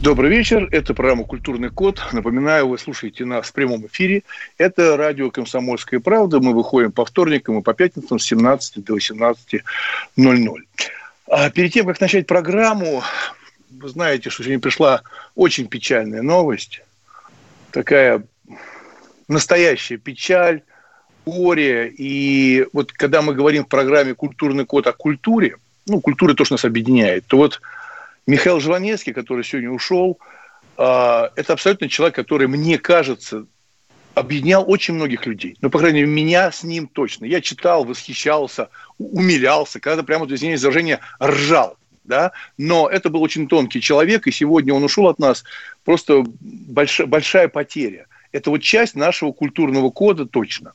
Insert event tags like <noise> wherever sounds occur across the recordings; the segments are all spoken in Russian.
Добрый вечер. Это программа «Культурный код». Напоминаю, вы слушаете нас в прямом эфире. Это радио «Комсомольская правда». Мы выходим по вторникам и по пятницам с 17 до 18.00. А перед тем, как начать программу, вы знаете, что сегодня пришла очень печальная новость. Такая настоящая печаль, горе. И вот когда мы говорим в программе «Культурный код» о культуре, ну, культура то, что нас объединяет, то вот – Михаил Жванецкий, который сегодня ушел, а, это абсолютно человек, который, мне кажется, объединял очень многих людей. Ну, по крайней мере, меня с ним точно. Я читал, восхищался, умилялся, когда прямо, извиняюсь выражение, ржал. Да? Но это был очень тонкий человек, и сегодня он ушел от нас. Просто большая, большая потеря. Это вот часть нашего культурного кода точно.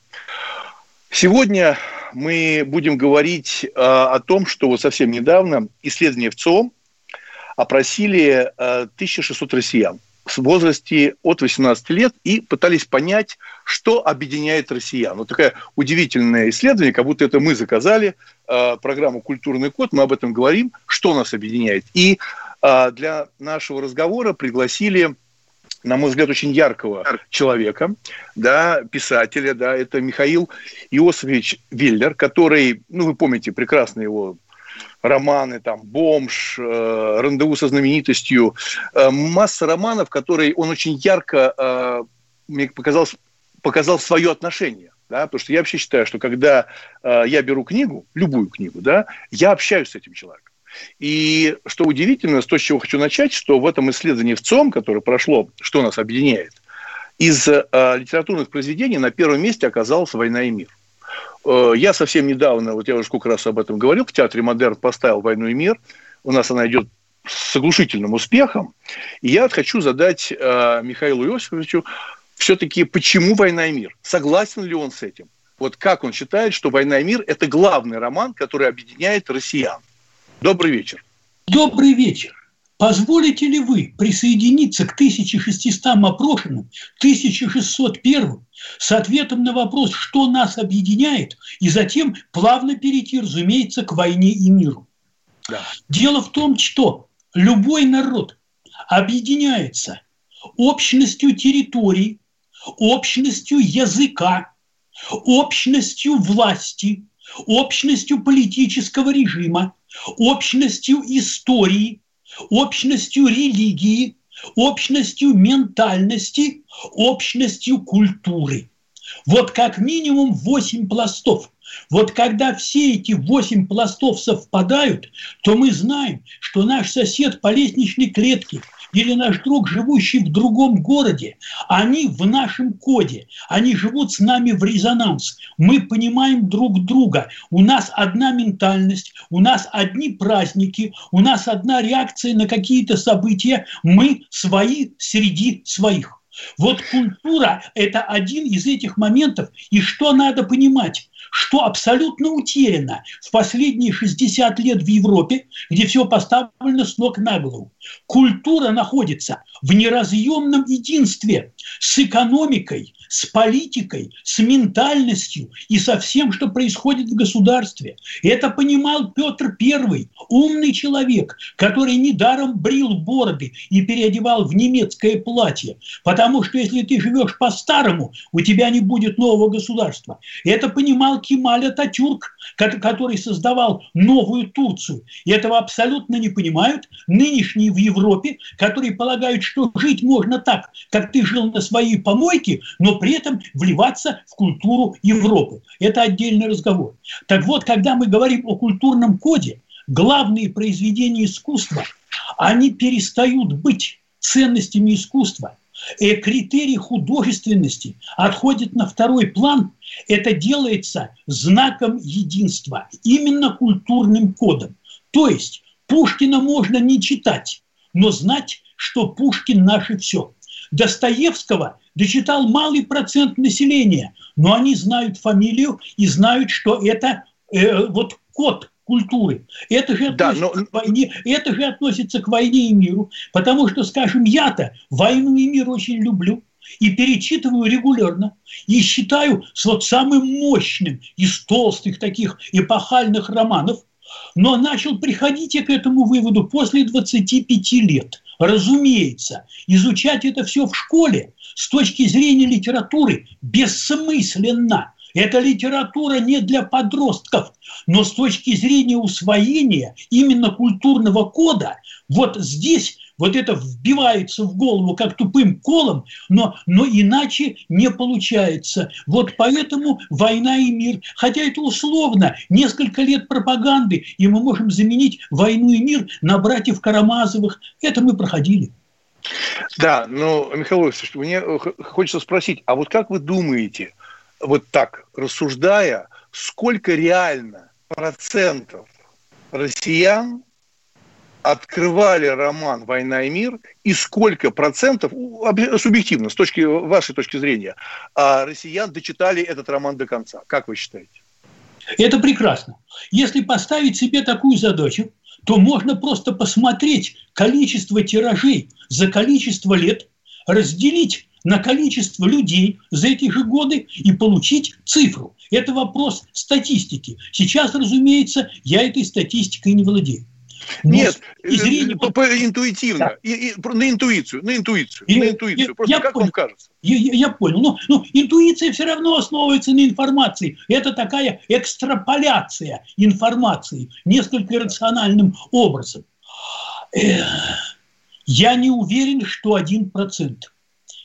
Сегодня мы будем говорить э, о том, что вот совсем недавно исследование в ЦОМ опросили 1600 э, россиян в возрасте от 18 лет и пытались понять, что объединяет россиян. Вот такое удивительное исследование, как будто это мы заказали э, программу «Культурный код», мы об этом говорим, что нас объединяет. И э, для нашего разговора пригласили на мой взгляд, очень яркого человека, да, писателя, да, это Михаил Иосифович Виллер, который, ну, вы помните прекрасно его романы, там, «Бомж», э, «Рандеву со знаменитостью», э, масса романов, которые он очень ярко, э, мне показал, показал свое отношение. Да, потому что я вообще считаю, что когда я беру книгу, любую книгу, да, я общаюсь с этим человеком. И что удивительно, того, с чего хочу начать, что в этом исследовании в ЦОМ, которое прошло, что нас объединяет, из э, литературных произведений на первом месте оказалась «Война и мир». Э, я совсем недавно, вот я уже сколько раз об этом говорил, в Театре Модерн поставил «Войну и мир». У нас она идет с оглушительным успехом. И я хочу задать э, Михаилу Иосифовичу все-таки, почему «Война и мир»? Согласен ли он с этим? Вот как он считает, что «Война и мир» – это главный роман, который объединяет россиян? Добрый вечер. Добрый вечер. Позволите ли вы присоединиться к 1600 опрошенным, 1601 с ответом на вопрос, что нас объединяет, и затем плавно перейти, разумеется, к войне и миру? Да. Дело в том, что любой народ объединяется общностью территорий, общностью языка, общностью власти, общностью политического режима, общностью истории – общностью религии, общностью ментальности, общностью культуры. Вот как минимум 8 пластов. Вот когда все эти восемь пластов совпадают, то мы знаем, что наш сосед по лестничной клетке – или наш друг, живущий в другом городе, они в нашем коде, они живут с нами в резонанс. Мы понимаем друг друга. У нас одна ментальность, у нас одни праздники, у нас одна реакция на какие-то события. Мы свои среди своих. Вот культура – это один из этих моментов. И что надо понимать? Что абсолютно утеряно в последние 60 лет в Европе, где все поставлено с ног на голову. Культура находится в неразъемном единстве с экономикой, с политикой, с ментальностью и со всем, что происходит в государстве. Это понимал Петр I, умный человек, который недаром брил бороды и переодевал в немецкое платье, потому что если ты живешь по-старому, у тебя не будет нового государства. Это понимал Кемаль Ататюрк, который создавал новую Турцию. И этого абсолютно не понимают нынешние в Европе, которые полагают, что жить можно так, как ты жил на своей помойке, но при этом вливаться в культуру Европы. Это отдельный разговор. Так вот, когда мы говорим о культурном коде, главные произведения искусства, они перестают быть ценностями искусства. И критерий художественности отходит на второй план. Это делается знаком единства, именно культурным кодом. То есть Пушкина можно не читать, но знать, что Пушкин наше все. Достоевского дочитал малый процент населения, но они знают фамилию и знают, что это э, вот код культуры. Это же, да, но... к войне, это же относится к войне и миру, потому что, скажем, я-то войну и мир очень люблю и перечитываю регулярно, и считаю вот самым мощным из толстых таких эпохальных романов, но начал приходить я к этому выводу после 25 лет. Разумеется, изучать это все в школе с точки зрения литературы бессмысленно. Эта литература не для подростков, но с точки зрения усвоения именно культурного кода, вот здесь вот это вбивается в голову как тупым колом, но, но иначе не получается. Вот поэтому война и мир, хотя это условно, несколько лет пропаганды, и мы можем заменить войну и мир на братьев Карамазовых. Это мы проходили. Да, но, Михаил Владимирович, мне хочется спросить, а вот как вы думаете, вот так, рассуждая, сколько реально процентов россиян открывали роман «Война и мир» и сколько процентов, субъективно, с точки вашей точки зрения, а, россиян дочитали этот роман до конца? Как вы считаете? Это прекрасно. Если поставить себе такую задачу, то можно просто посмотреть количество тиражей за количество лет, разделить на количество людей за эти же годы и получить цифру. Это вопрос статистики. Сейчас, разумеется, я этой статистикой не владею. Нет, зрения... по, по, интуитивно, да. и, и, на интуицию, на интуицию, и, на интуицию. Я, Просто я как понял. вам кажется? Я, я, я понял. Ну, ну, интуиция все равно основывается на информации. Это такая экстраполяция информации несколько рациональным образом. Я не уверен, что один процент.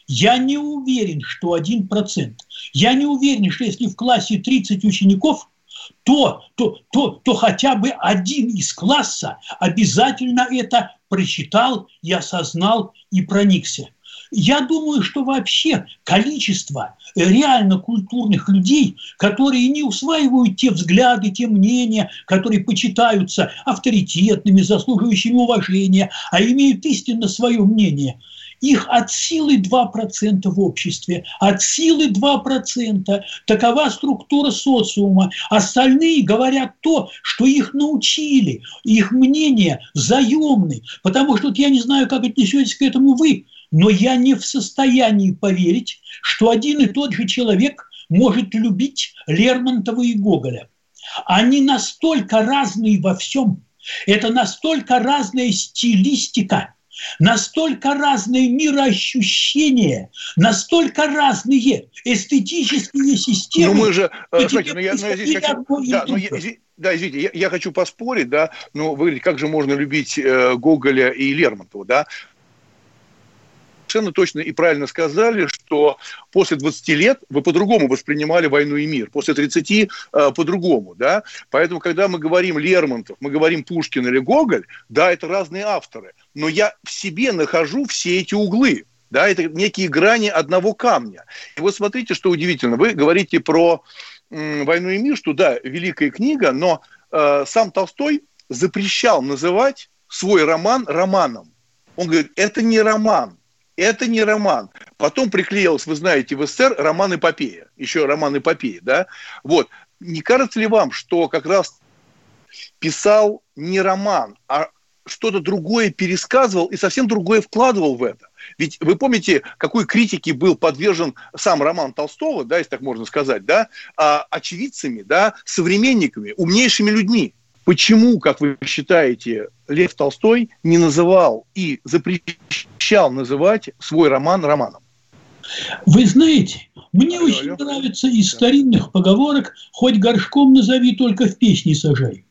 Я не уверен, что один процент. Я не уверен, что если в классе 30 учеников – то, то, то, то хотя бы один из класса обязательно это прочитал и осознал и проникся. Я думаю, что вообще количество реально культурных людей, которые не усваивают те взгляды, те мнения, которые почитаются авторитетными, заслуживающими уважения, а имеют истинно свое мнение – их от силы 2% в обществе, от силы 2%. Такова структура социума. Остальные говорят то, что их научили. Их мнение заемны. Потому что вот я не знаю, как отнесетесь к этому вы, но я не в состоянии поверить, что один и тот же человек может любить Лермонтова и Гоголя. Они настолько разные во всем, это настолько разная стилистика – настолько разные мироощущения, настолько разные эстетические системы. Ну мы же, э, смотрите, ну я, ну, я здесь хочу, да, ну, я, да, извините, я, я хочу поспорить, да, но вы говорите, как же можно любить э, Гоголя и Лермонтова, да, совершенно точно и правильно сказали, что после 20 лет вы по-другому воспринимали «Войну и мир», после 30 э, по-другому, да. Поэтому, когда мы говорим Лермонтов, мы говорим Пушкин или Гоголь, да, это разные авторы, но я в себе нахожу все эти углы, да, это некие грани одного камня. И вот смотрите, что удивительно, вы говорите про «Войну и мир», что да, великая книга, но э, сам Толстой запрещал называть свой роман романом. Он говорит, это не роман, это не роман. Потом приклеилось, вы знаете, в СССР роман эпопея. Еще роман эпопея, да? Вот. Не кажется ли вам, что как раз писал не роман, а что-то другое пересказывал и совсем другое вкладывал в это? Ведь вы помните, какой критике был подвержен сам роман Толстого, да, если так можно сказать, да, а, очевидцами, да, современниками, умнейшими людьми. Почему, как вы считаете, Лев Толстой не называл и запрещал называть свой роман романом? Вы знаете, мне алло, очень алло. нравится из старинных поговорок «хоть горшком назови, только в песни сажай».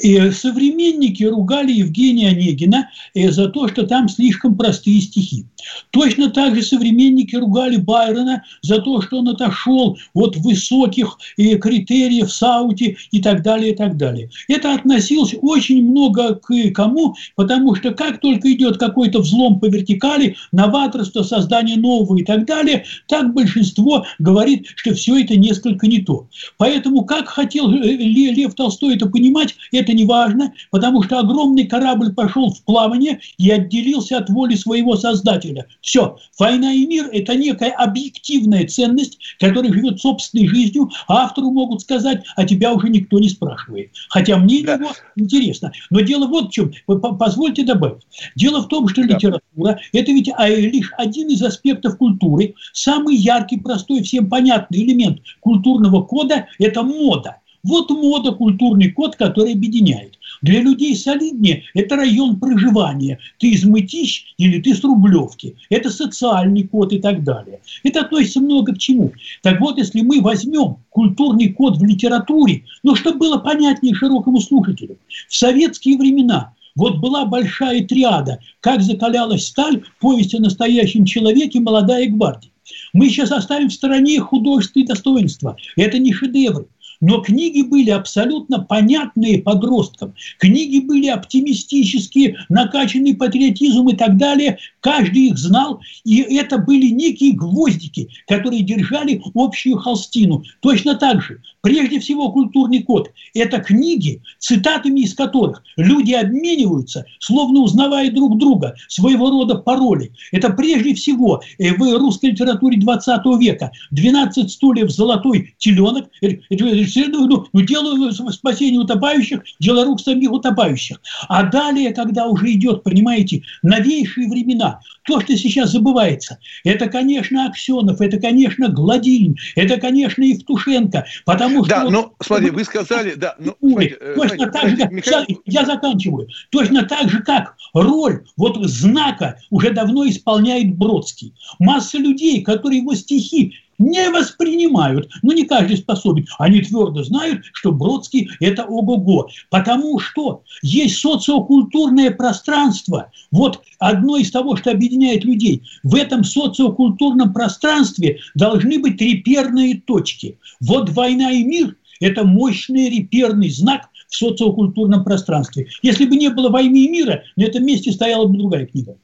И современники ругали Евгения Онегина э, за то, что там слишком простые стихи. Точно так же современники ругали Байрона за то, что он отошел от высоких э, критериев Саути и так далее, и так далее. Это относилось очень много к кому, потому что как только идет какой-то взлом по вертикали, новаторство, создание нового и так далее, так большинство говорит, что все это несколько не то. Поэтому как хотел э, Лев Толстой это понимать, это не важно, потому что огромный корабль пошел в плавание и отделился от воли своего создателя. Все. Война и мир – это некая объективная ценность, которая живет собственной жизнью, а автору могут сказать, а тебя уже никто не спрашивает. Хотя мне да. его интересно. Но дело вот в чем. Позвольте добавить. Дело в том, что да. литература – это ведь а, лишь один из аспектов культуры. Самый яркий, простой, всем понятный элемент культурного кода – это мода. Вот мода, культурный код, который объединяет. Для людей солиднее – это район проживания. Ты из Мытищ или ты с Рублевки. Это социальный код и так далее. Это относится много к чему. Так вот, если мы возьмем культурный код в литературе, ну, чтобы было понятнее широкому слушателю, в советские времена вот была большая триада «Как закалялась сталь», «Повесть о настоящем человеке», «Молодая гвардия». Мы сейчас оставим в стороне художество и достоинство. Это не шедевры. Но книги были абсолютно понятные подросткам. Книги были оптимистические, накачанный патриотизм и так далее. Каждый их знал, и это были некие гвоздики, которые держали общую холстину. Точно так же, прежде всего, культурный код – это книги, цитатами из которых люди обмениваются, словно узнавая друг друга, своего рода пароли. Это прежде всего э, в русской литературе 20 века 12 стульев «Золотой теленок», э, э, ну, ну, дело спасения утопающих, дело рук самих утопающих. А далее, когда уже идет, понимаете, новейшие времена, то, что сейчас забывается, это, конечно, Аксенов, это, конечно, Гладилин, это, конечно, Евтушенко, потому что... Да, вот, но, смотри, вы сказали... Да, ну, смотрите, э, точно смотрите, так же, как, Михаил... сейчас, я заканчиваю, точно так же, как роль вот знака уже давно исполняет Бродский. Масса людей, которые его стихи не воспринимают. Но не каждый способен. Они твердо знают, что Бродский – это ого-го. Потому что есть социокультурное пространство. Вот одно из того, что объединяет людей. В этом социокультурном пространстве должны быть реперные точки. Вот «Война и мир» – это мощный реперный знак в социокультурном пространстве. Если бы не было «Войны и мира», на этом месте стояла бы другая книга.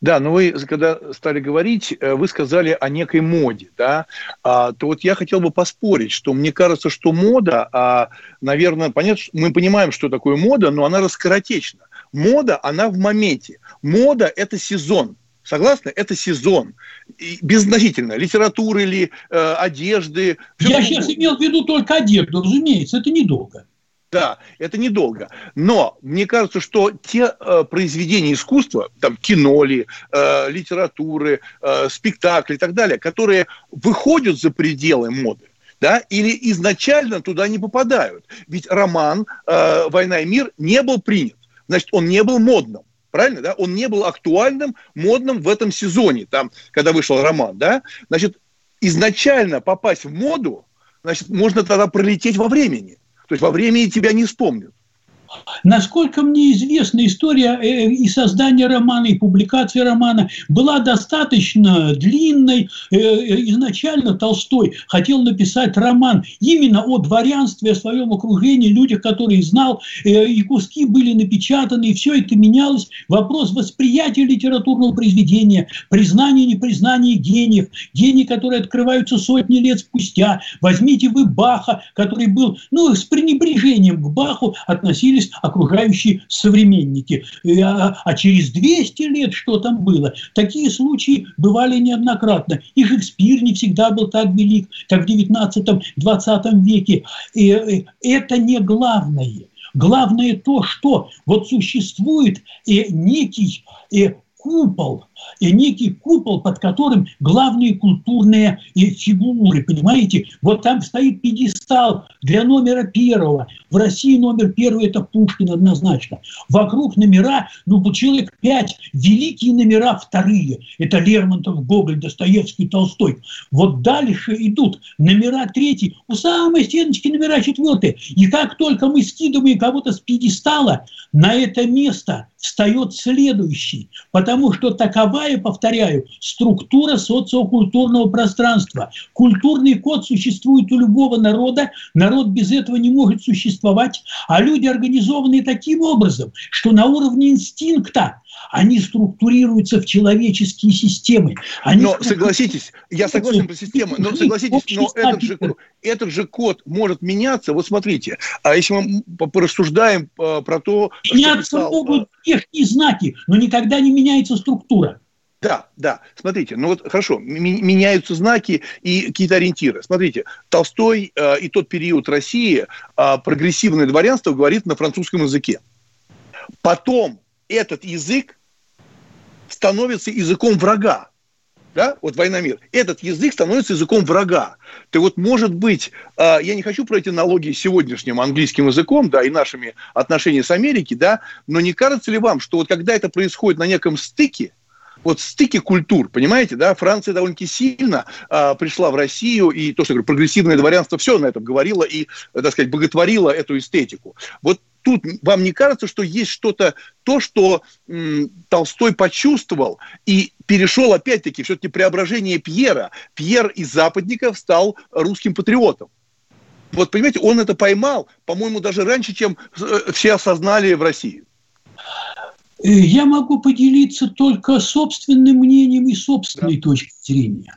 Да, но вы, когда стали говорить, э, вы сказали о некой моде, да, а, то вот я хотел бы поспорить, что мне кажется, что мода, а, наверное, понятно, мы понимаем, что такое мода, но она раскоротечна. Мода, она в моменте. Мода – это сезон. Согласны? Это сезон. И беззначительно. Литературы или э, одежды. Я сейчас имел в виду только одежду, разумеется, это недолго. Да, это недолго. Но мне кажется, что те э, произведения искусства, там кино ли, э, литературы, э, спектакли и так далее, которые выходят за пределы моды, да, или изначально туда не попадают. Ведь роман э, «Война и мир» не был принят. Значит, он не был модным. Правильно, да? Он не был актуальным, модным в этом сезоне, там, когда вышел роман, да? Значит, изначально попасть в моду, значит, можно тогда пролететь во времени. То есть во времени тебя не вспомнят. Насколько мне известна, история э, и создания романа, и публикации романа была достаточно длинной. Э, э, изначально Толстой хотел написать роман именно о дворянстве, о своем окружении, людях, которые знал, и куски были напечатаны, и все это менялось. Вопрос восприятия литературного произведения, признания, непризнания гениев, гении, которые открываются сотни лет спустя. Возьмите вы Баха, который был, ну, с пренебрежением к Баху относились относились окружающие современники. А, а через 200 лет что там было? Такие случаи бывали неоднократно. И Шекспир не всегда был так велик, как в 19-20 веке. И это не главное. Главное то, что вот существует и некий купол, и некий купол, под которым главные культурные фигуры, понимаете? Вот там стоит пьедестал для номера первого. В России номер первый – это Пушкин однозначно. Вокруг номера, ну, человек пять, великие номера вторые. Это Лермонтов, Гоголь, Достоевский, Толстой. Вот дальше идут номера третий, у самой стеночки номера четвертые. И как только мы скидываем кого-то с пьедестала, на это место встает следующий, потому что таковая, повторяю, структура социокультурного пространства. Культурный код существует у любого народа, народ без этого не может существовать, а люди организованы таким образом, что на уровне инстинкта они структурируются в человеческие системы. Они но согласитесь, я согласен про систему, но согласитесь, но этот же, этот же код может меняться. Вот смотрите, а если мы порассуждаем э, про то, Меняться что писал... могут внешние знаки, но никогда не меняется структура. Да, да. Смотрите, ну вот хорошо, меняются знаки и какие-то ориентиры. Смотрите, Толстой э, и тот период России э, прогрессивное дворянство говорит на французском языке. Потом этот язык становится языком врага. Да, вот война мир. Этот язык становится языком врага. Ты вот, может быть, э, я не хочу про эти аналогии с сегодняшним английским языком, да, и нашими отношениями с Америкой, да, но не кажется ли вам, что вот когда это происходит на неком стыке, вот стыки культур, понимаете, да, Франция довольно-таки сильно а, пришла в Россию, и то, что я говорю, прогрессивное дворянство все на этом говорило и, так сказать, боготворило эту эстетику. Вот тут вам не кажется, что есть что-то, то, что м, Толстой почувствовал и перешел, опять-таки, все-таки преображение Пьера. Пьер из западников стал русским патриотом. Вот, понимаете, он это поймал, по-моему, даже раньше, чем э, все осознали в России. Э, я могу поделиться только собственным мнением и собственной да. точкой зрения.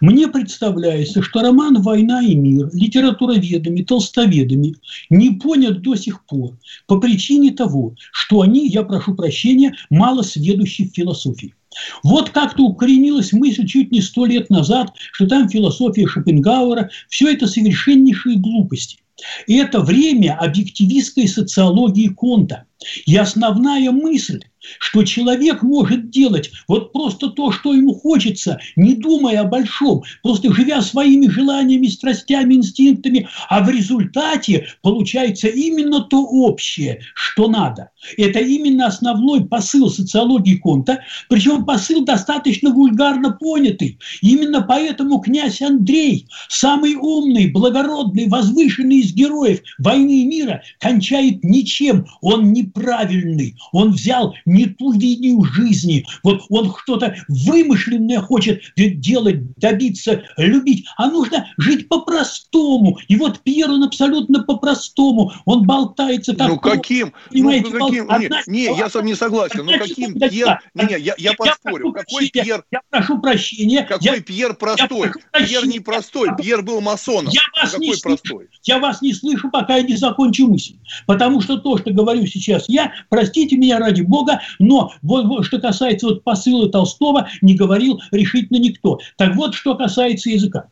Мне представляется, что роман «Война и мир» литературоведами, толстоведами не понят до сих пор по причине того, что они, я прошу прощения, мало сведущи в философии. Вот как-то укоренилась мысль чуть не сто лет назад, что там философия Шопенгауэра – все это совершеннейшие глупости. И это время объективистской социологии Конта. И основная мысль что человек может делать вот просто то, что ему хочется, не думая о большом, просто живя своими желаниями, страстями, инстинктами, а в результате получается именно то общее, что надо. Это именно основной посыл социологии Конта, причем посыл достаточно вульгарно понятый. Именно поэтому князь Андрей, самый умный, благородный, возвышенный из героев войны и мира, кончает ничем. Он неправильный. Он взял ту линию жизни. Вот он что-то вымышленное хочет делать, добиться, любить. А нужно жить по-простому. И вот Пьер, он абсолютно по-простому. Он болтается как... Ну каким? Понимаете, ну, каким? Бол... Не, не, я сам не согласен. Ну каким Пьер? Не, не, я, я поспорю. Какой Пьер? Я прошу прощения. Какой Пьер простой? Пьер не простой. Пьер был масоном. Я вас какой не простой? Я вас не слышу, пока я не закончу мысль. Потому что то, что говорю сейчас я, простите меня ради бога, но вот, что касается вот посыла Толстого, не говорил решительно никто. Так вот, что касается языка.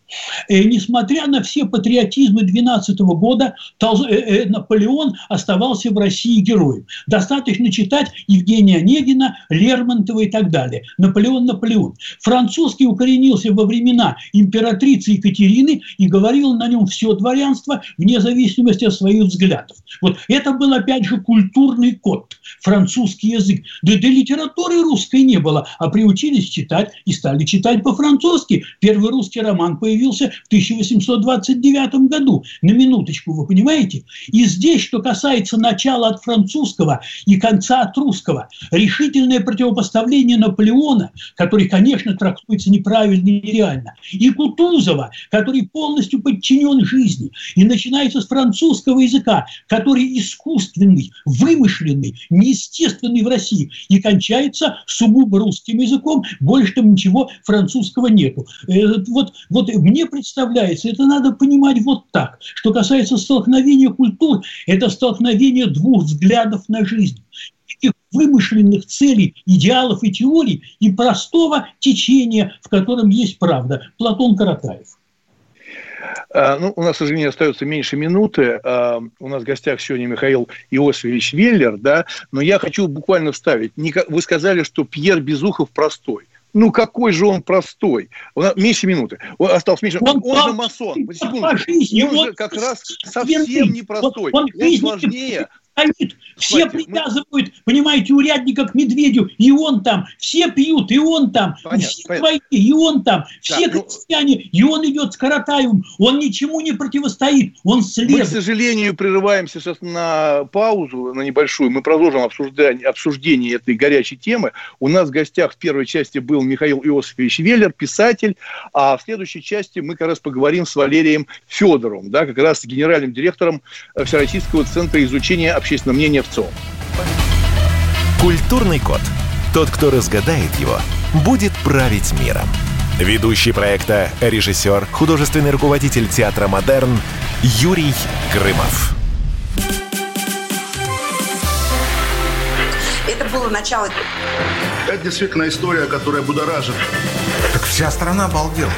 Э, несмотря на все патриотизмы 12 года, Тол, э, э, Наполеон оставался в России героем. Достаточно читать Евгения Онегина, Лермонтова и так далее. Наполеон, Наполеон. Французский укоренился во времена императрицы Екатерины и говорил на нем все дворянство вне зависимости от своих взглядов. Вот это был, опять же, культурный код, французский язык. Да, да литературы русской не было, а приучились читать и стали читать по-французски. Первый русский роман появился в 1829 году. На минуточку, вы понимаете? И здесь, что касается начала от французского и конца от русского, решительное противопоставление Наполеона, который, конечно, трактуется неправильно и нереально, и Кутузова, который полностью подчинен жизни, и начинается с французского языка, который искусственный, вымышленный, неестественный в России, и кончается сугубо русским языком, больше там ничего французского нету. Э, вот, вот мне представляется, это надо понимать вот так. Что касается столкновения культур, это столкновение двух взглядов на жизнь этих вымышленных целей, идеалов и теорий и простого течения, в котором есть правда. Платон Каратаев. А, ну, у нас, к сожалению, остается меньше минуты. А, у нас в гостях сегодня Михаил Иосифович Веллер, да, но я хочу буквально вставить. Вы сказали, что Пьер Безухов простой. Ну, какой же он простой. Нас меньше минуты. Осталось меньше. Он, он, он же масон. Секунду. Он же как раз совсем непростой. Он, он, он сложнее стоит, все Хватит, привязывают, мы... понимаете, урядника к медведю, и он там, все пьют, и он там, понятно, все понятно. войны, и он там, все да, ну, крестьяне, ну... и он идет с Каратаевым, он ничему не противостоит, он следует. Мы, к сожалению, прерываемся сейчас на паузу, на небольшую, мы продолжим обсуждение, обсуждение этой горячей темы. У нас в гостях в первой части был Михаил Иосифович Веллер, писатель, а в следующей части мы как раз поговорим с Валерием Федоровым, да, как раз генеральным директором Всероссийского центра изучения общественного мнения в ЦО. Культурный код. Тот, кто разгадает его, будет править миром. Ведущий проекта, режиссер, художественный руководитель театра «Модерн» Юрий Грымов. Начало. Это действительно история, которая будоражит. Так вся страна обалдела.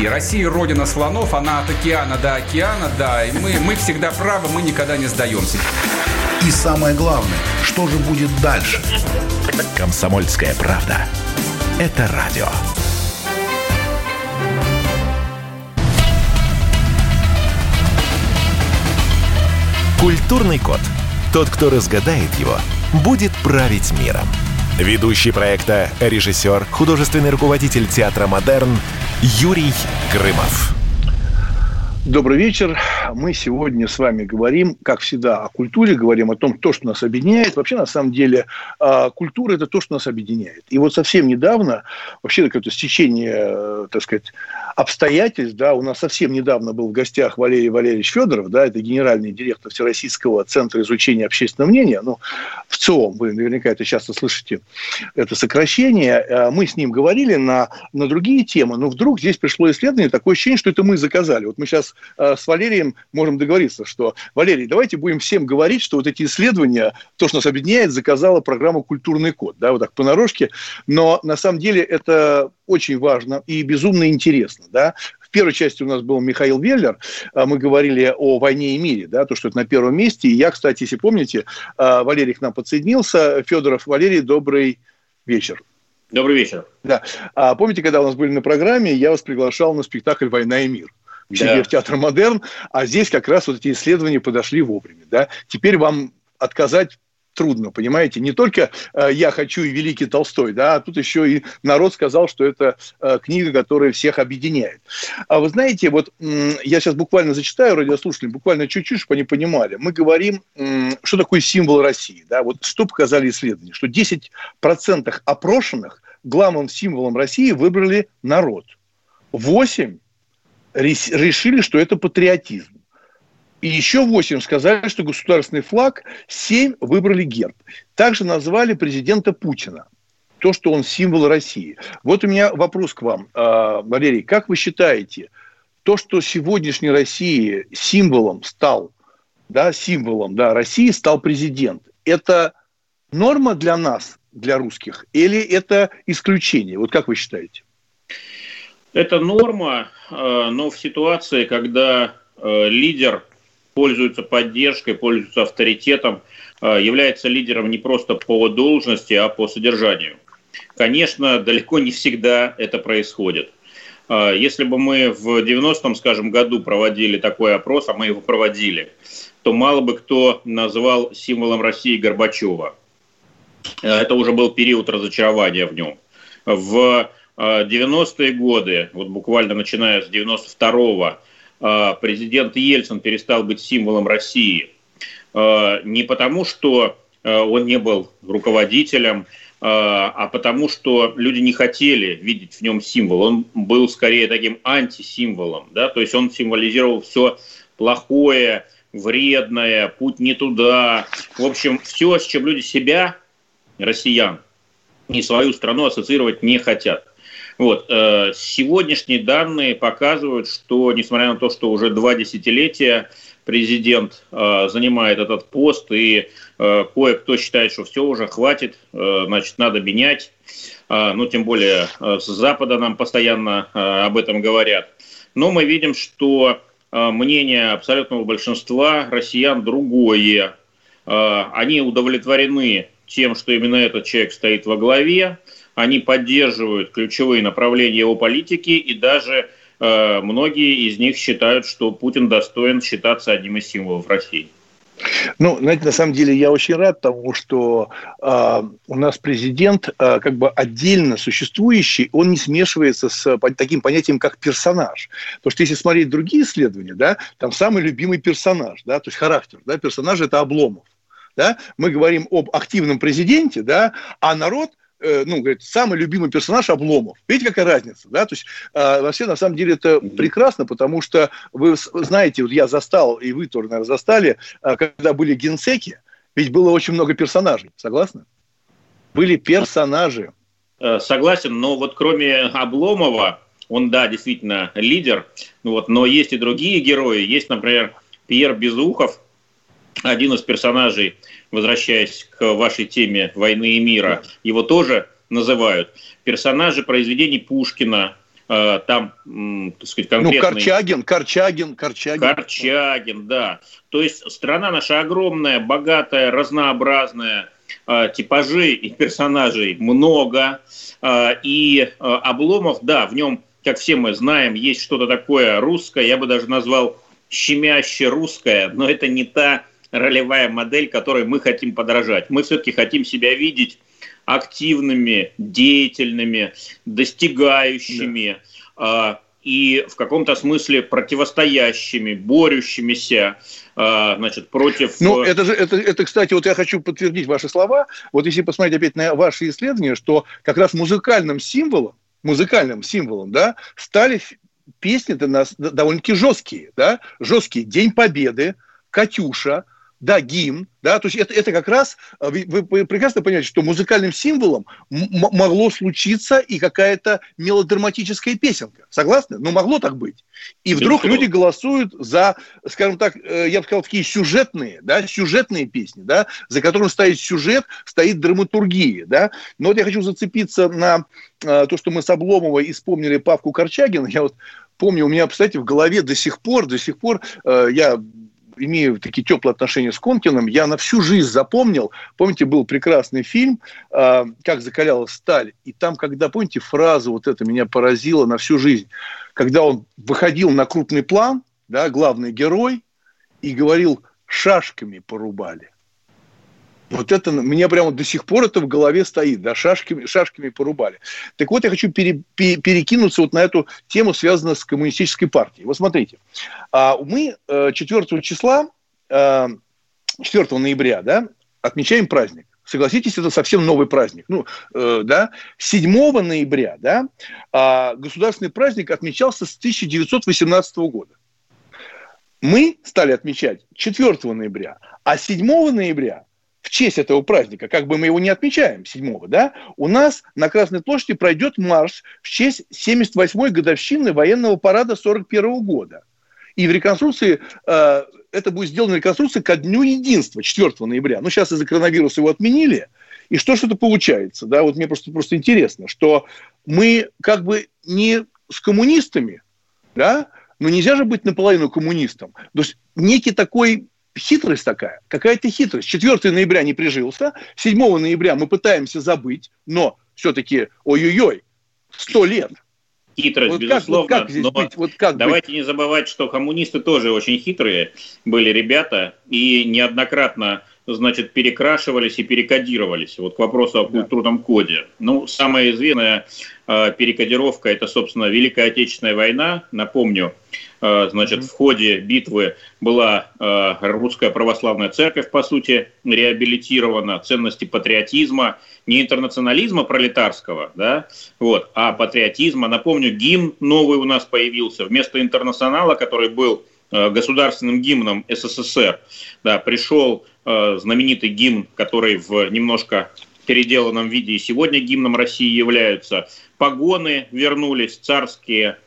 И Россия родина слонов, она от океана до океана, да. И мы, мы всегда правы, мы никогда не сдаемся. И самое главное, что же будет дальше? Комсомольская правда. Это радио. Культурный код. Тот, кто разгадает его, будет править миром. Ведущий проекта, режиссер, художественный руководитель театра «Модерн» Юрий Грымов. Добрый вечер. Мы сегодня с вами говорим, как всегда, о культуре, говорим о том, то, что нас объединяет. Вообще, на самом деле, а, культура – это то, что нас объединяет. И вот совсем недавно, вообще, какое-то стечение, э, так сказать, обстоятельств, да, у нас совсем недавно был в гостях Валерий Валерьевич Федоров, да, это генеральный директор Всероссийского центра изучения общественного мнения, ну, в ЦИОМ, вы наверняка это часто слышите, это сокращение. А, мы с ним говорили на, на другие темы, но вдруг здесь пришло исследование, такое ощущение, что это мы заказали. Вот мы сейчас Э, с Валерием можем договориться, что, Валерий, давайте будем всем говорить, что вот эти исследования, то, что нас объединяет, заказала программа «Культурный код», да, вот так понарошке, но на самом деле это очень важно и безумно интересно, да, в первой части у нас был Михаил Веллер, э, мы говорили о войне и мире, да, то, что это на первом месте. И я, кстати, если помните, э, Валерий к нам подсоединился. Федоров Валерий, добрый вечер. Добрый вечер. Да. А помните, когда у нас были на программе, я вас приглашал на спектакль «Война и мир» к себе да. в театр «Модерн», а здесь как раз вот эти исследования подошли вовремя. Да? Теперь вам отказать трудно, понимаете? Не только э, я хочу и великий Толстой, да, а тут еще и народ сказал, что это э, книга, которая всех объединяет. А вы знаете, вот э, я сейчас буквально зачитаю радиослушателям, буквально чуть-чуть, чтобы они понимали. Мы говорим, э, что такое символ России, да, вот что показали исследования, что 10% опрошенных главным символом России выбрали народ. 8 решили, что это патриотизм. И еще 8 сказали, что государственный флаг, 7 выбрали герб. Также назвали президента Путина. То, что он символ России. Вот у меня вопрос к вам, а, Валерий. Как вы считаете, то, что сегодняшней России символом стал, да, символом да, России стал президент, это норма для нас, для русских, или это исключение? Вот как вы считаете? Это норма, э, но в ситуации, когда э, лидер пользуется поддержкой, пользуется авторитетом, э, является лидером не просто по должности, а по содержанию. Конечно, далеко не всегда это происходит. Если бы мы в 90-м, скажем, году проводили такой опрос, а мы его проводили, то мало бы кто назвал символом России Горбачева. Это уже был период разочарования в нем. В 90-е годы, вот буквально начиная с 92-го, а, президент Ельцин перестал быть символом России. А, не потому, что а, он не был руководителем, а потому, что люди не хотели видеть в нем символ. Он был скорее таким антисимволом, да, то есть он символизировал все плохое, вредное, путь не туда. В общем, все, с чем люди себя, россиян, и свою страну ассоциировать не хотят. Вот. Э, сегодняшние данные показывают, что, несмотря на то, что уже два десятилетия президент э, занимает этот пост, и э, кое-кто считает, что все уже хватит, значит, надо менять. Ну, тем более с Запада нам постоянно об этом говорят. Но мы видим, что мнение абсолютного большинства россиян другое. Они удовлетворены тем, что именно этот человек стоит во главе, они поддерживают ключевые направления его политики, и даже э, многие из них считают, что Путин достоин считаться одним из символов России. Ну, знаете, на самом деле я очень рад тому, что э, у нас президент э, как бы отдельно существующий, он не смешивается с по, таким понятием, как персонаж. Потому что если смотреть другие исследования, да, там самый любимый персонаж, да, то есть характер, да, персонаж – это Обломов. Да? Мы говорим об активном президенте, да, а народ – ну, говорит, самый любимый персонаж Обломов. Видите, какая разница, да? То есть, э, вообще, на самом деле, это прекрасно, потому что вы знаете, вот я застал, и вы тоже, наверное, застали, э, когда были генсеки, ведь было очень много персонажей, согласны? были персонажи. Э, согласен, но вот кроме Обломова, он, да, действительно лидер, вот, но есть и другие герои. Есть, например, Пьер Безухов, один из персонажей, возвращаясь к вашей теме «Войны и мира», его тоже называют. Персонажи произведений Пушкина, э, там, так сказать, ну, конкретный... Ну, Корчагин, Корчагин, Корчагин. Корчагин, да. То есть страна наша огромная, богатая, разнообразная, э, типажей и персонажей много, э, и Обломов, да, в нем, как все мы знаем, есть что-то такое русское, я бы даже назвал щемяще русское, но это не та ролевая модель, которой мы хотим подражать. Мы все-таки хотим себя видеть активными, деятельными, достигающими да. э, и в каком-то смысле противостоящими, борющимися э, значит, против... Ну, это же, это, это, кстати, вот я хочу подтвердить ваши слова. Вот если посмотреть опять на ваши исследования, что как раз музыкальным символом, музыкальным символом, да, стали песни-то нас довольно-таки жесткие, да, жесткие. День Победы, Катюша, да, гимн, да, то есть это, это как раз, э, вы, прекрасно понимаете, что музыкальным символом могло случиться и какая-то мелодраматическая песенка. Согласны? Ну, могло так быть. И вдруг люди голосуют за, скажем так, э, я бы сказал, такие сюжетные, да, сюжетные песни, да, за которым стоит сюжет, стоит драматургия, да. Но вот я хочу зацепиться на э, то, что мы с Обломовой вспомнили Павку Корчагина. Я вот помню, у меня, кстати, в голове до сих пор, до сих пор э, я имею такие теплые отношения с Конкиным, я на всю жизнь запомнил, помните, был прекрасный фильм э, «Как закалялась сталь», и там, когда, помните, фраза вот эта меня поразила на всю жизнь, когда он выходил на крупный план, да, главный герой, и говорил «шашками порубали». Вот это мне прямо до сих пор это в голове стоит, да, шашками, шашками порубали. Так вот, я хочу пере, пере, перекинуться вот на эту тему, связанную с коммунистической партией. Вот смотрите, а мы 4 э, числа, 4 э, ноября, да, отмечаем праздник. Согласитесь, это совсем новый праздник. Ну, э, да, 7 ноября, да, а государственный праздник отмечался с 1918 года. Мы стали отмечать 4 ноября, а 7 ноября в честь этого праздника, как бы мы его не отмечаем 7 да, у нас на Красной площади пройдет марш в честь 78-й годовщины военного парада 41 года. И в реконструкции, э, это будет сделано реконструкция ко Дню Единства 4 ноября. Ну, сейчас из-за коронавируса его отменили. И что что-то получается, да, вот мне просто, просто интересно, что мы как бы не с коммунистами, да, но нельзя же быть наполовину коммунистом. То есть некий такой хитрость такая, какая-то хитрость. 4 ноября не прижился, 7 ноября мы пытаемся забыть, но все-таки, ой-ой-ой, 100 лет. Хитрость, вот безусловно. Как, вот как здесь но быть? Вот как давайте быть? не забывать, что коммунисты тоже очень хитрые были ребята, и неоднократно значит, перекрашивались и перекодировались. Вот к вопросу о культурном коде. Ну, самая известная э, перекодировка – это, собственно, Великая Отечественная война. Напомню, значит, в ходе битвы была э, русская православная церковь, по сути, реабилитирована, ценности патриотизма, не интернационализма пролетарского, да, вот, а патриотизма. Напомню, гимн новый у нас появился. Вместо интернационала, который был Э, государственным гимном СССР. Да, пришел э, знаменитый гимн, который в немножко переделанном виде и сегодня гимном России являются. Погоны вернулись, царские,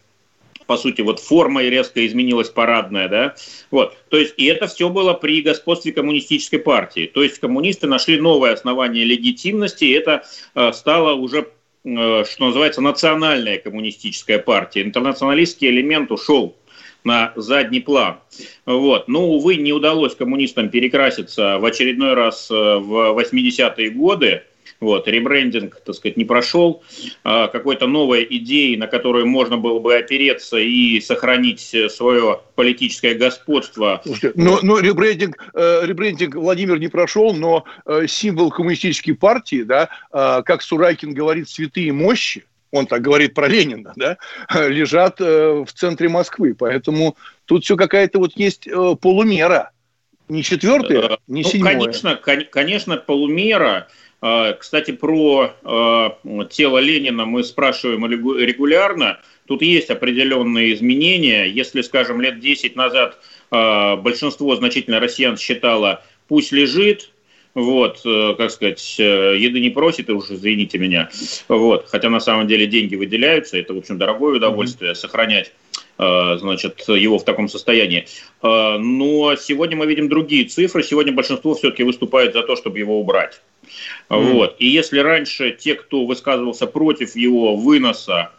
по сути, вот форма резко изменилась парадная, да, вот, то есть, и это все было при господстве коммунистической партии, то есть коммунисты нашли новое основание легитимности, и это э, стало уже э, что называется, национальная коммунистическая партия. Интернационалистский элемент ушел на задний план. Вот. Но, увы, не удалось коммунистам перекраситься в очередной раз э, в 80-е годы. Вот, ребрендинг, так сказать, не прошел. А, какой-то новой идеи, на которую можно было бы опереться и сохранить свое политическое господство. Слушайте, но, но ребрендинг, э, ребрендинг Владимир не прошел, но э, символ коммунистической партии, да, э, как Сурайкин говорит, святые мощи, он так говорит про Ленина, да, <laughs> лежат э, в центре Москвы. Поэтому тут все какая-то вот есть э, полумера. Не четвертая, э, не ну, седьмая. Конечно, конечно, полумера. Кстати, про тело Ленина мы спрашиваем регулярно. Тут есть определенные изменения. Если, скажем, лет 10 назад большинство значительно россиян считало, пусть лежит, вот, э, как сказать, э, еды не просит, и уж извините меня, вот, хотя на самом деле деньги выделяются, это, в общем, дорогое удовольствие mm-hmm. сохранять э, значит, его в таком состоянии. Но сегодня мы видим другие цифры. Сегодня большинство все-таки выступает за то, чтобы его убрать. Вот. И если раньше те, кто высказывался против его выноса,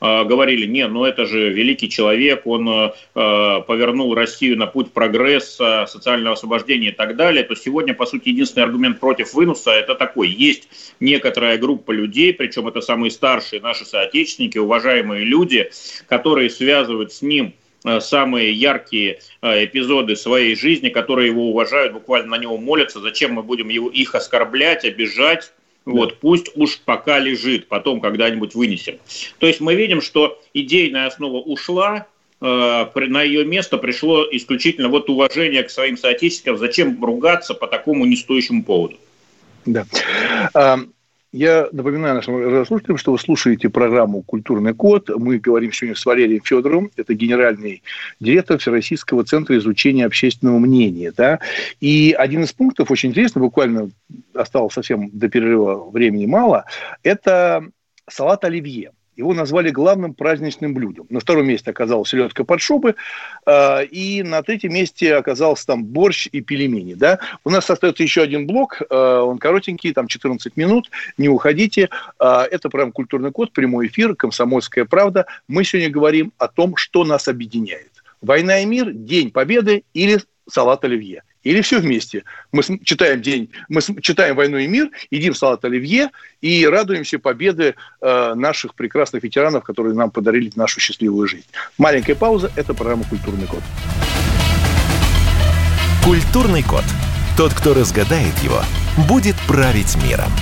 а, говорили, не, ну это же великий человек, он а, а, повернул Россию на путь прогресса, социального освобождения и так далее, то сегодня, по сути, единственный аргумент против выноса – это такой. Есть некоторая группа людей, причем это самые старшие наши соотечественники, уважаемые люди, которые связывают с ним самые яркие эпизоды своей жизни, которые его уважают, буквально на него молятся. Зачем мы будем его, их оскорблять, обижать? Вот, пусть уж пока лежит, потом когда-нибудь вынесем. То есть мы видим, что идейная основа ушла, э, на ее место пришло исключительно вот уважение к своим соотечественникам. Зачем ругаться по такому нестоящему поводу? Да. Я напоминаю нашим слушателям, что вы слушаете программу «Культурный код». Мы говорим сегодня с Валерием Федоровым. Это генеральный директор Всероссийского центра изучения общественного мнения. Да? И один из пунктов, очень интересный, буквально осталось совсем до перерыва времени мало, это салат оливье. Его назвали главным праздничным блюдом. На втором месте оказалась селедка под шубы, э, и на третьем месте оказался там борщ и пельмени. Да? У нас остается еще один блок, э, он коротенький, там 14 минут, не уходите. Э, это прям культурный код, прямой эфир, комсомольская правда. Мы сегодня говорим о том, что нас объединяет. Война и мир, День Победы или салат оливье. Или все вместе. Мы читаем день, мы читаем «Войну и мир», едим салат оливье и радуемся победы э, наших прекрасных ветеранов, которые нам подарили нашу счастливую жизнь. Маленькая пауза – это программа «Культурный код». «Культурный код». Тот, кто разгадает его, будет править миром.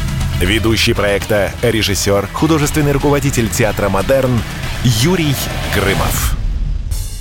Ведущий проекта, режиссер, художественный руководитель театра «Модерн» Юрий Грымов.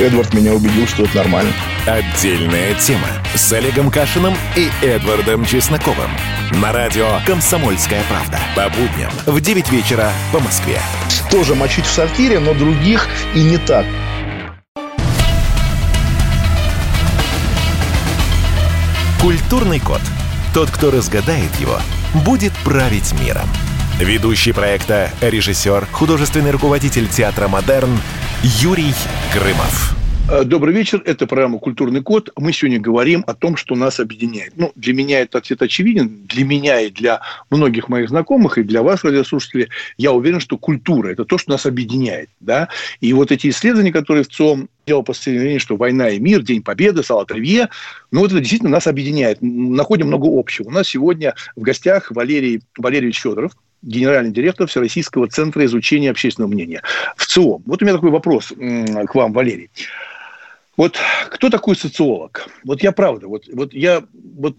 Эдвард меня убедил, что это нормально. Отдельная тема с Олегом Кашиным и Эдвардом Чесноковым. На радио «Комсомольская правда». По будням в 9 вечера по Москве. Тоже мочить в сортире, но других и не так. Культурный код. Тот, кто разгадает его, будет править миром. Ведущий проекта, режиссер, художественный руководитель театра «Модерн» Юрий Грымов. Э, добрый вечер. Это программа «Культурный код». Мы сегодня говорим о том, что нас объединяет. Ну, для меня это ответ очевиден. Для меня и для многих моих знакомых, и для вас, радиослушатели, я уверен, что культура – это то, что нас объединяет. Да? И вот эти исследования, которые в ЦОМ делал последнее что «Война и мир», «День Победы», «Салат Оливье», ну, вот это действительно нас объединяет. Находим много общего. У нас сегодня в гостях Валерий Валерьевич Федоров, генеральный директор Всероссийского центра изучения общественного мнения в ЦИОМ. Вот у меня такой вопрос к вам, Валерий. Вот кто такой социолог? Вот я правда, вот, вот я вот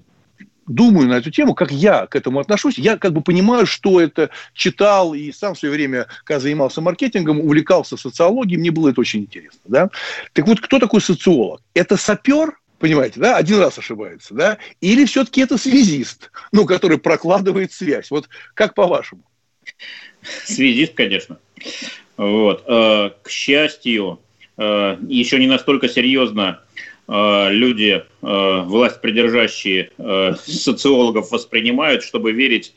думаю на эту тему, как я к этому отношусь, я как бы понимаю, что это читал и сам в свое время, когда занимался маркетингом, увлекался социологией, мне было это очень интересно. Да? Так вот, кто такой социолог? Это сапер, понимаете, да, один раз ошибается, да, или все-таки это связист, ну, который прокладывает связь. Вот как по-вашему? Связист, конечно. Вот. Э, к счастью, э, еще не настолько серьезно э, люди, власть придержащие социологов воспринимают, чтобы верить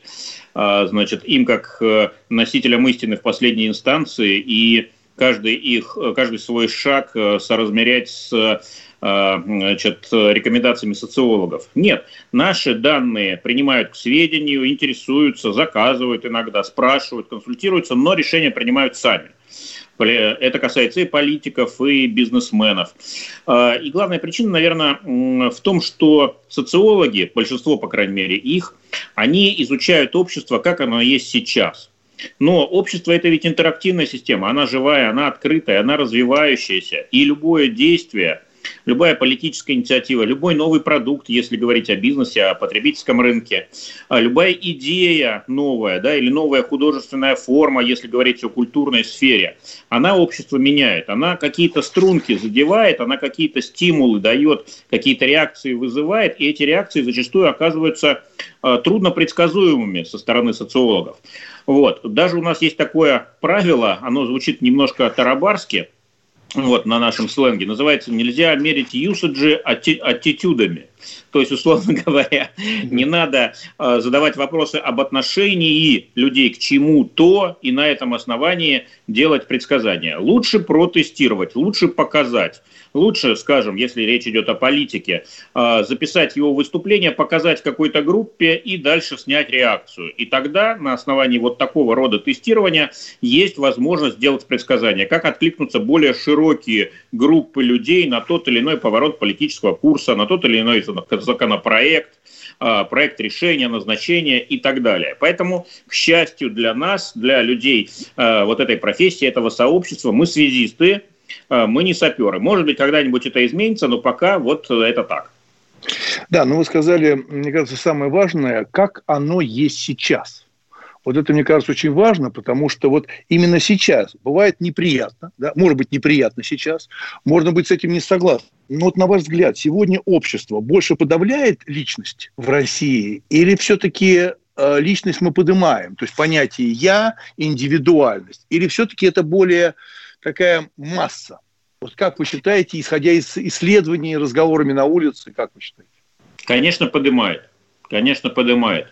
значит, им как носителям истины в последней инстанции и каждый их, каждый свой шаг соразмерять с значит, рекомендациями социологов. Нет, наши данные принимают к сведению, интересуются, заказывают иногда, спрашивают, консультируются, но решения принимают сами. Это касается и политиков, и бизнесменов. А, и главная причина, наверное, в том, что социологи, большинство, по крайней мере, их, они изучают общество, как оно есть сейчас. Но общество – это ведь интерактивная система, она живая, она открытая, она развивающаяся. И любое действие – любая политическая инициатива, любой новый продукт, если говорить о бизнесе, о потребительском рынке, а, любая идея новая, да, или новая художественная форма, если говорить о культурной сфере, она общество меняет, она какие-то струнки задевает, она какие-то стимулы дает, какие-то реакции вызывает, и эти реакции зачастую оказываются а, трудно предсказуемыми со стороны социологов. Вот. Даже у нас есть такое правило, оно звучит немножко тарабарски, вот, на нашем сленге, называется «нельзя мерить юсаджи аттитюдами». То есть, условно <laughs> говоря, не надо э, задавать вопросы об отношении людей к чему-то и на этом основании делать предсказания. Лучше протестировать, лучше показать. Лучше, скажем, если речь идет о политике, э, записать его выступление, показать какой-то группе и дальше снять реакцию. И тогда на основании вот такого рода тестирования есть возможность сделать предсказания, как откликнуться более широкие группы людей на тот или иной поворот политического курса, на тот или иной законопроект, а, проект решения, назначения и так далее. Поэтому, к счастью для нас, для людей а, вот этой профессии, этого сообщества, мы связисты, а, мы не саперы. Может быть, когда-нибудь это изменится, но пока вот это так. Да, ну вы сказали, мне кажется, самое важное, как оно есть сейчас – вот это, мне кажется, очень важно, потому что вот именно сейчас бывает неприятно, да, может быть неприятно сейчас, можно быть с этим не согласен. Но вот на ваш взгляд, сегодня общество больше подавляет личность в России или все-таки э, личность мы поднимаем, то есть понятие «я», индивидуальность, или все-таки это более такая масса? Вот как вы считаете, исходя из исследований, разговорами на улице, как вы считаете? Конечно, поднимает. Конечно, поднимает.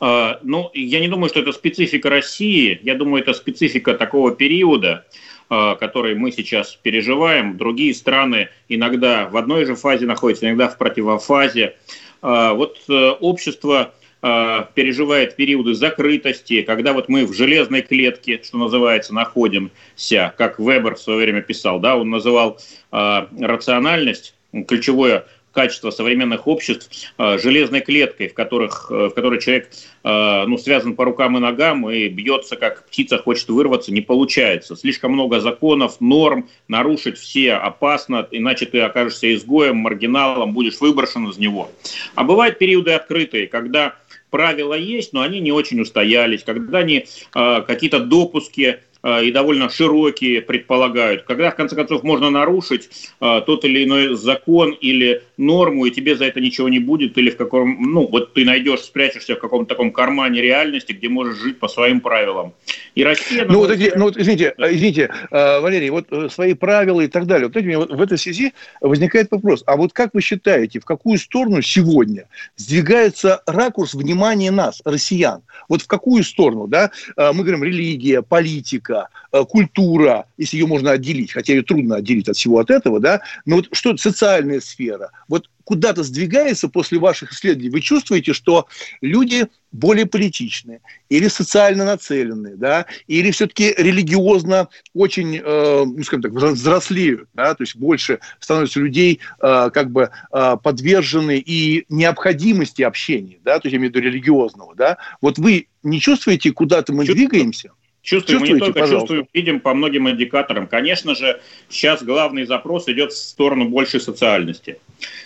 А, ну, я не думаю, что это специфика России. Я думаю, это специфика такого периода, а, который мы сейчас переживаем. Другие страны иногда в одной же фазе находятся, иногда в противофазе. А, вот э, общество переживает периоды закрытости, когда вот мы в железной клетке, что называется, находимся, как Вебер в свое время писал, да, он называл рациональность, ключевое качество современных обществ э, железной клеткой, в, которых, э, в которой человек э, ну, связан по рукам и ногам и бьется, как птица хочет вырваться, не получается. Слишком много законов, норм, нарушить все опасно, иначе ты окажешься изгоем, маргиналом, будешь выброшен из него. А бывают периоды открытые, когда правила есть, но они не очень устоялись, когда они какие-то допуски Э, и довольно широкие предполагают, когда в конце концов можно нарушить э, тот или иной закон или норму, и тебе за это ничего не будет, или в каком, ну, вот ты найдешь, спрячешься в каком-то таком кармане реальности, где можешь жить по своим правилам. И Россия... Ну, вот, ну вот извините, извините, э, Валерий, вот свои правила и так далее. Вот, знаете, вот в этой связи возникает вопрос, а вот как вы считаете, в какую сторону сегодня сдвигается ракурс внимания нас, россиян? Вот в какую сторону, да? Мы говорим религия, политика, политика, э, культура, если ее можно отделить, хотя ее трудно отделить от всего от этого, да, но вот что социальная сфера, вот куда-то сдвигается после ваших исследований, вы чувствуете, что люди более политичные или социально нацеленные, да, или все-таки религиозно очень, э, ну, скажем так, взрослеют, да, то есть больше становится людей э, как бы э, подвержены и необходимости общения, да, то есть я имею в виду религиозного, да. Вот вы не чувствуете, куда-то мы Чувствую. двигаемся? Чувствуем, мы не только пожалуйста. чувствуем, видим по многим индикаторам. Конечно же, сейчас главный запрос идет в сторону большей социальности.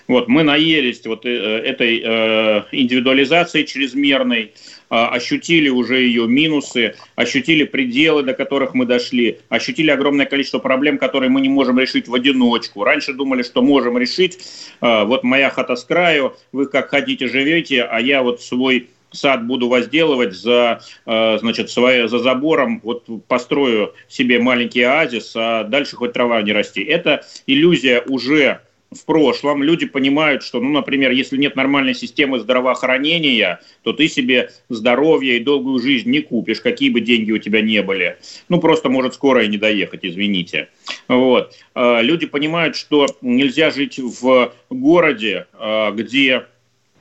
Вот, мы наелись вот э, этой э, индивидуализации чрезмерной, э, ощутили уже ее минусы, ощутили пределы, до которых мы дошли, ощутили огромное количество проблем, которые мы не можем решить в одиночку. Раньше думали, что можем решить. Э, вот моя хата с краю, вы как хотите живете, а я вот свой сад буду возделывать за, э, значит, свое, за забором, вот построю себе маленький оазис, а дальше хоть трава не расти. Это иллюзия уже в прошлом. Люди понимают, что, ну, например, если нет нормальной системы здравоохранения, то ты себе здоровье и долгую жизнь не купишь, какие бы деньги у тебя не были. Ну, просто может скоро и не доехать, извините. Вот. Э, люди понимают, что нельзя жить в городе, э, где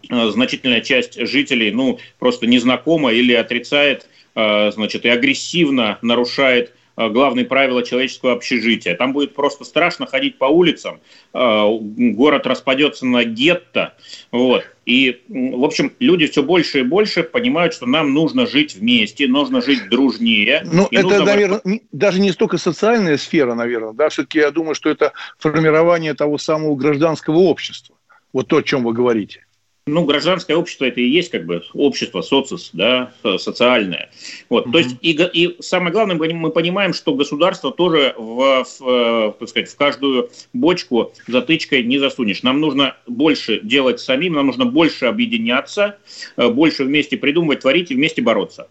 значительная часть жителей, ну, просто незнакома или отрицает, э, значит, и агрессивно нарушает э, главные правила человеческого общежития. Там будет просто страшно ходить по улицам, э, город распадется на гетто, вот. И, в общем, люди все больше и больше понимают, что нам нужно жить вместе, нужно жить дружнее. Ну, это, нужно... наверное, даже не столько социальная сфера, наверное, да, все-таки я думаю, что это формирование того самого гражданского общества. Вот то, о чем вы говорите. Ну, гражданское общество это и есть как бы общество, социус, да, социальное. Вот, mm-hmm. то есть и, и самое главное, мы понимаем, что государство тоже в, в, так сказать, в каждую бочку затычкой не засунешь. Нам нужно больше делать самим, нам нужно больше объединяться, э, больше вместе придумывать, творить и вместе бороться.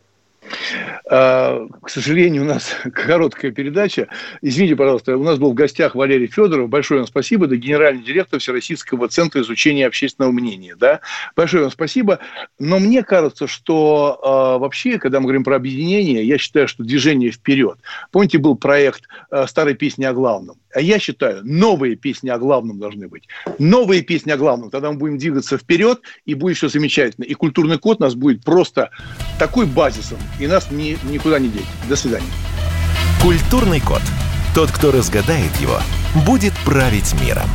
А, к сожалению, у нас <laughs> короткая передача. Извините, пожалуйста, у нас был в гостях Валерий Федоров. Большое вам спасибо. Это генеральный директор Всероссийского центра изучения общественного мнения. Да? Большое вам спасибо. Но мне кажется, что э, вообще, когда мы говорим про объединение, я считаю, что движение вперед. Помните, был проект э, «Старой песни о главном». А я считаю, новые песни о главном должны быть. Новые песни о главном. Тогда мы будем двигаться вперед, и будет все замечательно. И культурный код нас будет просто такой базисом, и нас ни, никуда не деть. До свидания. Культурный код. Тот, кто разгадает его, будет править миром.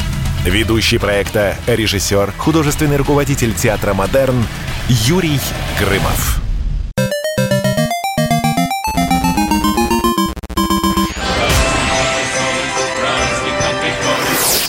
Ведущий проекта, режиссер, художественный руководитель театра «Модерн» Юрий Грымов.